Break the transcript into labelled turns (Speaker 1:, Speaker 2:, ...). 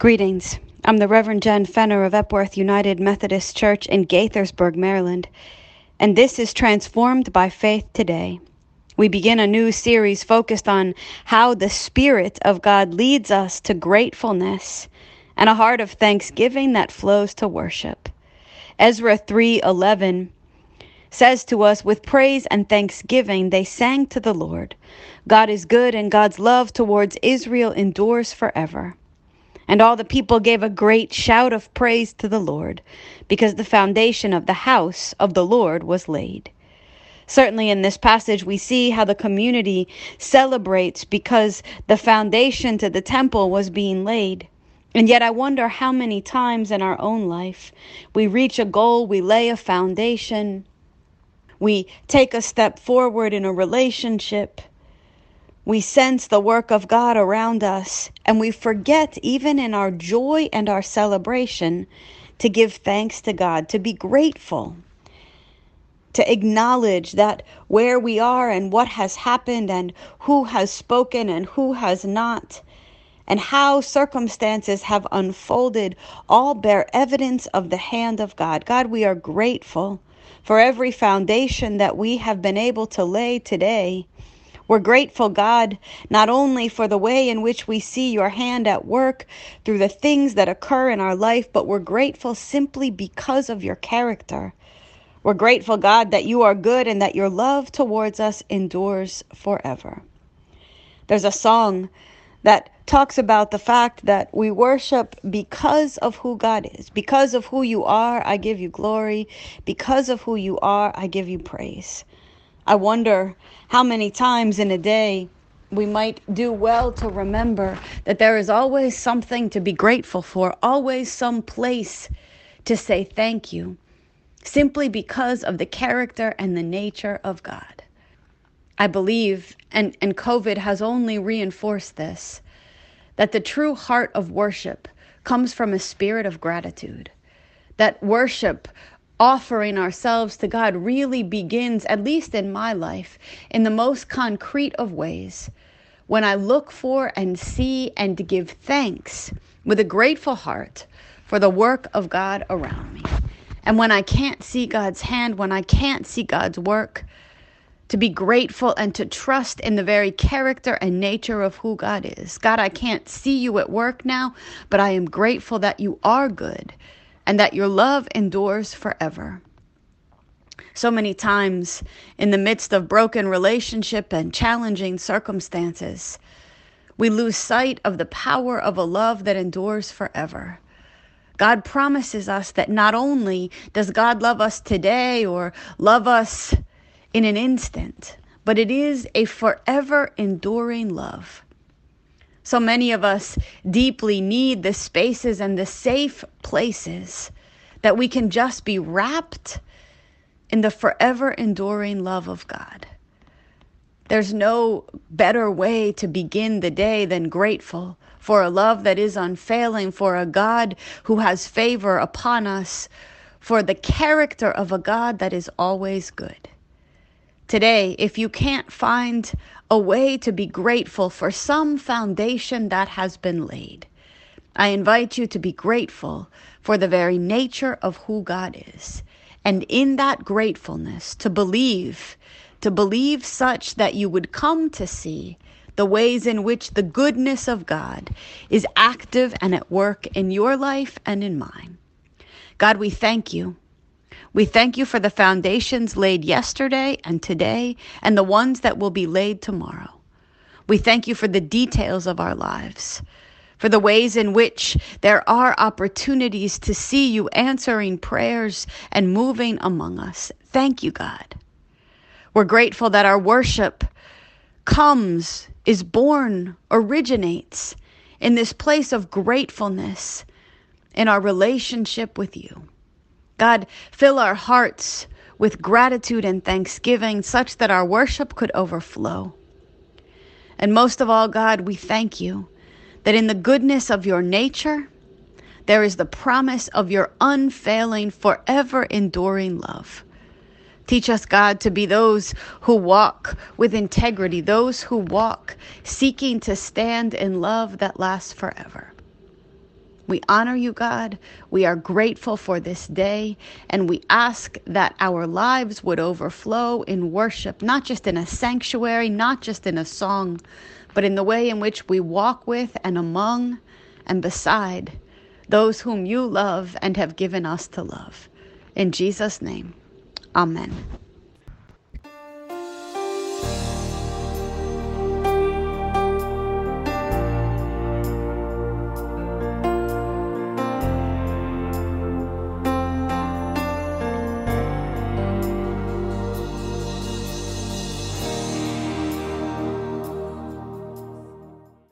Speaker 1: Greetings. I'm the Reverend Jen Fenner of Epworth United Methodist Church in Gaithersburg, Maryland, and this is Transformed by Faith Today. We begin a new series focused on how the Spirit of God leads us to gratefulness and a heart of thanksgiving that flows to worship. Ezra 3:11 says to us with praise and thanksgiving they sang to the Lord. God is good and God's love towards Israel endures forever. And all the people gave a great shout of praise to the Lord, because the foundation of the house of the Lord was laid. Certainly, in this passage, we see how the community celebrates because the foundation to the temple was being laid. And yet, I wonder how many times in our own life we reach a goal, we lay a foundation, we take a step forward in a relationship, we sense the work of God around us, and we forget, even in our joy and our celebration, to give thanks to God, to be grateful, to acknowledge that where we are and what has happened, and who has spoken and who has not, and how circumstances have unfolded, all bear evidence of the hand of God. God, we are grateful for every foundation that we have been able to lay today. We're grateful, God, not only for the way in which we see your hand at work through the things that occur in our life, but we're grateful simply because of your character. We're grateful, God, that you are good and that your love towards us endures forever. There's a song that talks about the fact that we worship because of who God is. Because of who you are, I give you glory. Because of who you are, I give you praise. I wonder how many times in a day we might do well to remember that there is always something to be grateful for, always some place to say thank you, simply because of the character and the nature of God. I believe, and, and COVID has only reinforced this, that the true heart of worship comes from a spirit of gratitude. That worship offering ourselves to God really begins, at least in my life, in the most concrete of ways. When I look for and see and give thanks with a grateful heart for the work of God around me. And when I can't see God's hand, when I can't see God's work, to be grateful and to trust in the very character and nature of who God is. God, I can't see you at work now, but I am grateful that you are good and that your love endures forever. So many times, in the midst of broken relationship and challenging circumstances, we lose sight of the power of a love that endures forever. God promises us that not only does God love us today or love us in an instant, but it is a forever enduring love. So many of us deeply need the spaces and the safe places that we can just be wrapped in the forever enduring love of God. There's no better way to begin the day than grateful for a love that is unfailing, for a God who has favor upon us, for the character of a God that is always good. Today, if you can't find a way to be grateful for some foundation that has been laid, I invite you to be grateful for the very nature of who God is. And in that gratefulness, to believe, to believe such that you would come to see the ways in which the goodness of God is active and at work in your life and in mine. God, we thank you we thank you for the foundations laid yesterday and today and the ones that will be laid tomorrow. We thank you for the details of our lives, for the ways in which there are opportunities to see you answering prayers and moving among us. Thank you, God. We're grateful that our worship comes, is born, originates in this place of gratefulness in our relationship with you. God, fill our hearts with gratitude and thanksgiving such that our worship could overflow. And most of all, God, we thank you that in the goodness of your nature, there is the promise of your unfailing, forever enduring love. Teach us, God, to be those who walk with integrity, those who walk seeking to stand in love that lasts forever. We honor you, God. We are grateful for this day, and we ask that our lives would overflow in worship, not just in a sanctuary, not just in a song, but in the way in which we walk with and among and beside those whom you love and have given us to love. In Jesus' name, amen.